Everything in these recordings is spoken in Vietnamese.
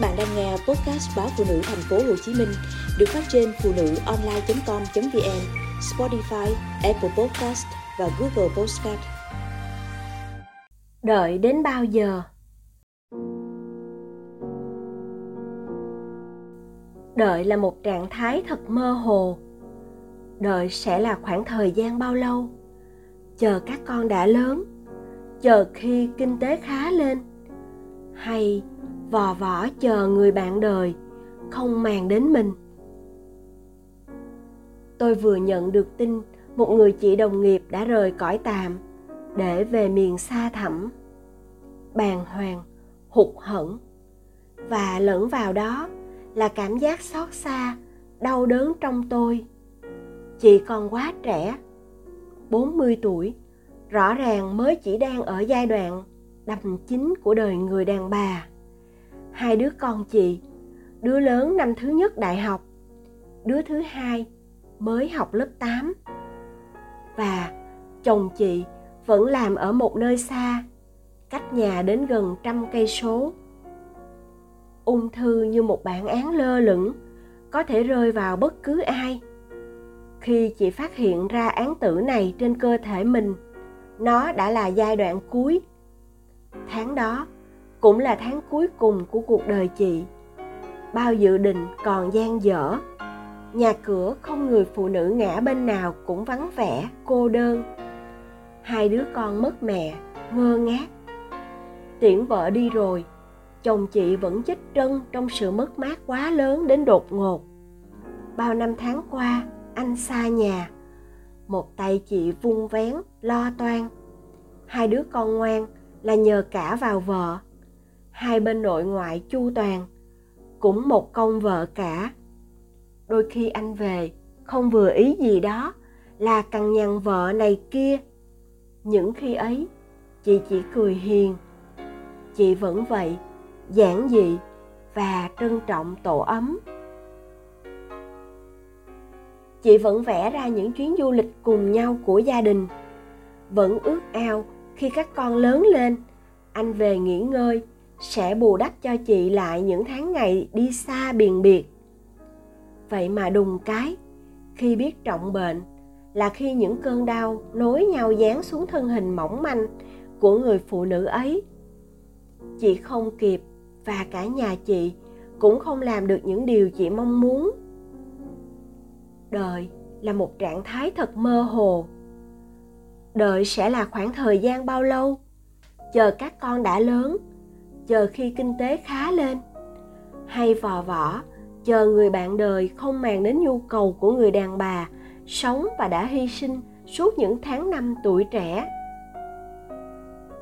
Các bạn đang nghe podcast báo phụ nữ thành phố Hồ Chí Minh được phát trên phụ nữ online.com.vn, Spotify, Apple Podcast và Google Podcast. Đợi đến bao giờ? Đợi là một trạng thái thật mơ hồ. Đợi sẽ là khoảng thời gian bao lâu? Chờ các con đã lớn, chờ khi kinh tế khá lên hay vò vỏ chờ người bạn đời, không màng đến mình. Tôi vừa nhận được tin một người chị đồng nghiệp đã rời cõi tạm để về miền xa thẳm. Bàng hoàng, hụt hẫng và lẫn vào đó là cảm giác xót xa, đau đớn trong tôi. Chị còn quá trẻ 40 tuổi, rõ ràng mới chỉ đang ở giai đoạn đầm chính của đời người đàn bà hai đứa con chị, đứa lớn năm thứ nhất đại học, đứa thứ hai mới học lớp 8 và chồng chị vẫn làm ở một nơi xa, cách nhà đến gần trăm cây số. Ung thư như một bản án lơ lửng, có thể rơi vào bất cứ ai. Khi chị phát hiện ra án tử này trên cơ thể mình, nó đã là giai đoạn cuối. Tháng đó cũng là tháng cuối cùng của cuộc đời chị. Bao dự định còn gian dở, nhà cửa không người phụ nữ ngã bên nào cũng vắng vẻ, cô đơn. Hai đứa con mất mẹ, ngơ ngác. Tiễn vợ đi rồi, chồng chị vẫn chết trân trong sự mất mát quá lớn đến đột ngột. Bao năm tháng qua, anh xa nhà. Một tay chị vung vén, lo toan. Hai đứa con ngoan là nhờ cả vào vợ hai bên nội ngoại chu toàn, cũng một công vợ cả. Đôi khi anh về, không vừa ý gì đó là cằn nhằn vợ này kia. Những khi ấy, chị chỉ cười hiền. Chị vẫn vậy, giản dị và trân trọng tổ ấm. Chị vẫn vẽ ra những chuyến du lịch cùng nhau của gia đình. Vẫn ước ao khi các con lớn lên, anh về nghỉ ngơi sẽ bù đắp cho chị lại những tháng ngày đi xa biền biệt. Vậy mà đùng cái, khi biết trọng bệnh là khi những cơn đau nối nhau dán xuống thân hình mỏng manh của người phụ nữ ấy. Chị không kịp và cả nhà chị cũng không làm được những điều chị mong muốn. Đời là một trạng thái thật mơ hồ. Đợi sẽ là khoảng thời gian bao lâu? Chờ các con đã lớn chờ khi kinh tế khá lên. Hay vò vỏ, chờ người bạn đời không màng đến nhu cầu của người đàn bà, sống và đã hy sinh suốt những tháng năm tuổi trẻ.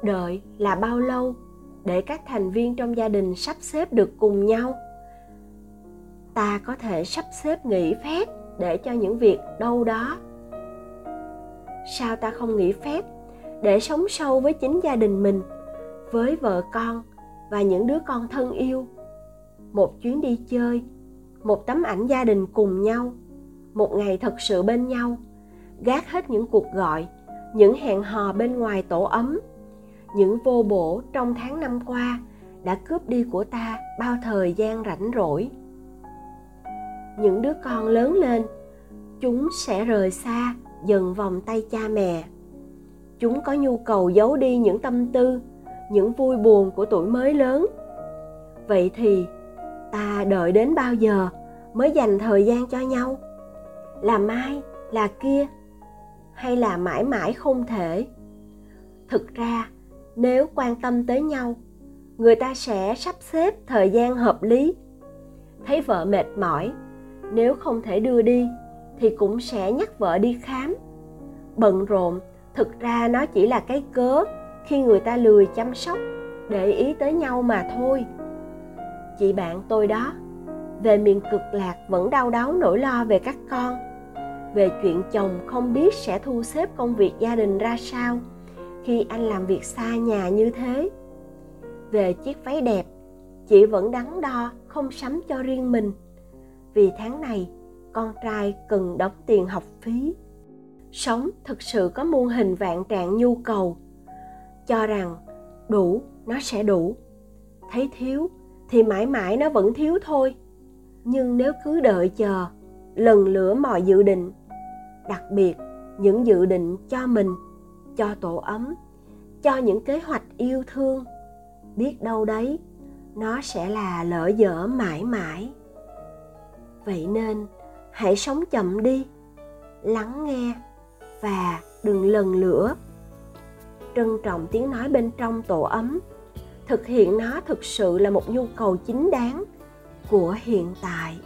Đợi là bao lâu để các thành viên trong gia đình sắp xếp được cùng nhau? Ta có thể sắp xếp nghỉ phép để cho những việc đâu đó. Sao ta không nghỉ phép để sống sâu với chính gia đình mình, với vợ con và những đứa con thân yêu. Một chuyến đi chơi, một tấm ảnh gia đình cùng nhau, một ngày thật sự bên nhau, gác hết những cuộc gọi, những hẹn hò bên ngoài tổ ấm. Những vô bổ trong tháng năm qua đã cướp đi của ta bao thời gian rảnh rỗi. Những đứa con lớn lên, chúng sẽ rời xa, dần vòng tay cha mẹ. Chúng có nhu cầu giấu đi những tâm tư những vui buồn của tuổi mới lớn. Vậy thì, ta đợi đến bao giờ mới dành thời gian cho nhau? Là mai, là kia, hay là mãi mãi không thể? Thực ra, nếu quan tâm tới nhau, người ta sẽ sắp xếp thời gian hợp lý. Thấy vợ mệt mỏi, nếu không thể đưa đi, thì cũng sẽ nhắc vợ đi khám. Bận rộn, thực ra nó chỉ là cái cớ khi người ta lười chăm sóc, để ý tới nhau mà thôi. Chị bạn tôi đó, về miền cực lạc vẫn đau đáu nỗi lo về các con. Về chuyện chồng không biết sẽ thu xếp công việc gia đình ra sao, khi anh làm việc xa nhà như thế. Về chiếc váy đẹp, chị vẫn đắn đo, không sắm cho riêng mình. Vì tháng này, con trai cần đóng tiền học phí. Sống thực sự có muôn hình vạn trạng nhu cầu cho rằng đủ, nó sẽ đủ. Thấy thiếu thì mãi mãi nó vẫn thiếu thôi. Nhưng nếu cứ đợi chờ, lần lửa mọi dự định, đặc biệt những dự định cho mình, cho tổ ấm, cho những kế hoạch yêu thương, biết đâu đấy nó sẽ là lỡ dở mãi mãi. Vậy nên hãy sống chậm đi, lắng nghe và đừng lần lửa trân trọng tiếng nói bên trong tổ ấm. Thực hiện nó thực sự là một nhu cầu chính đáng của hiện tại.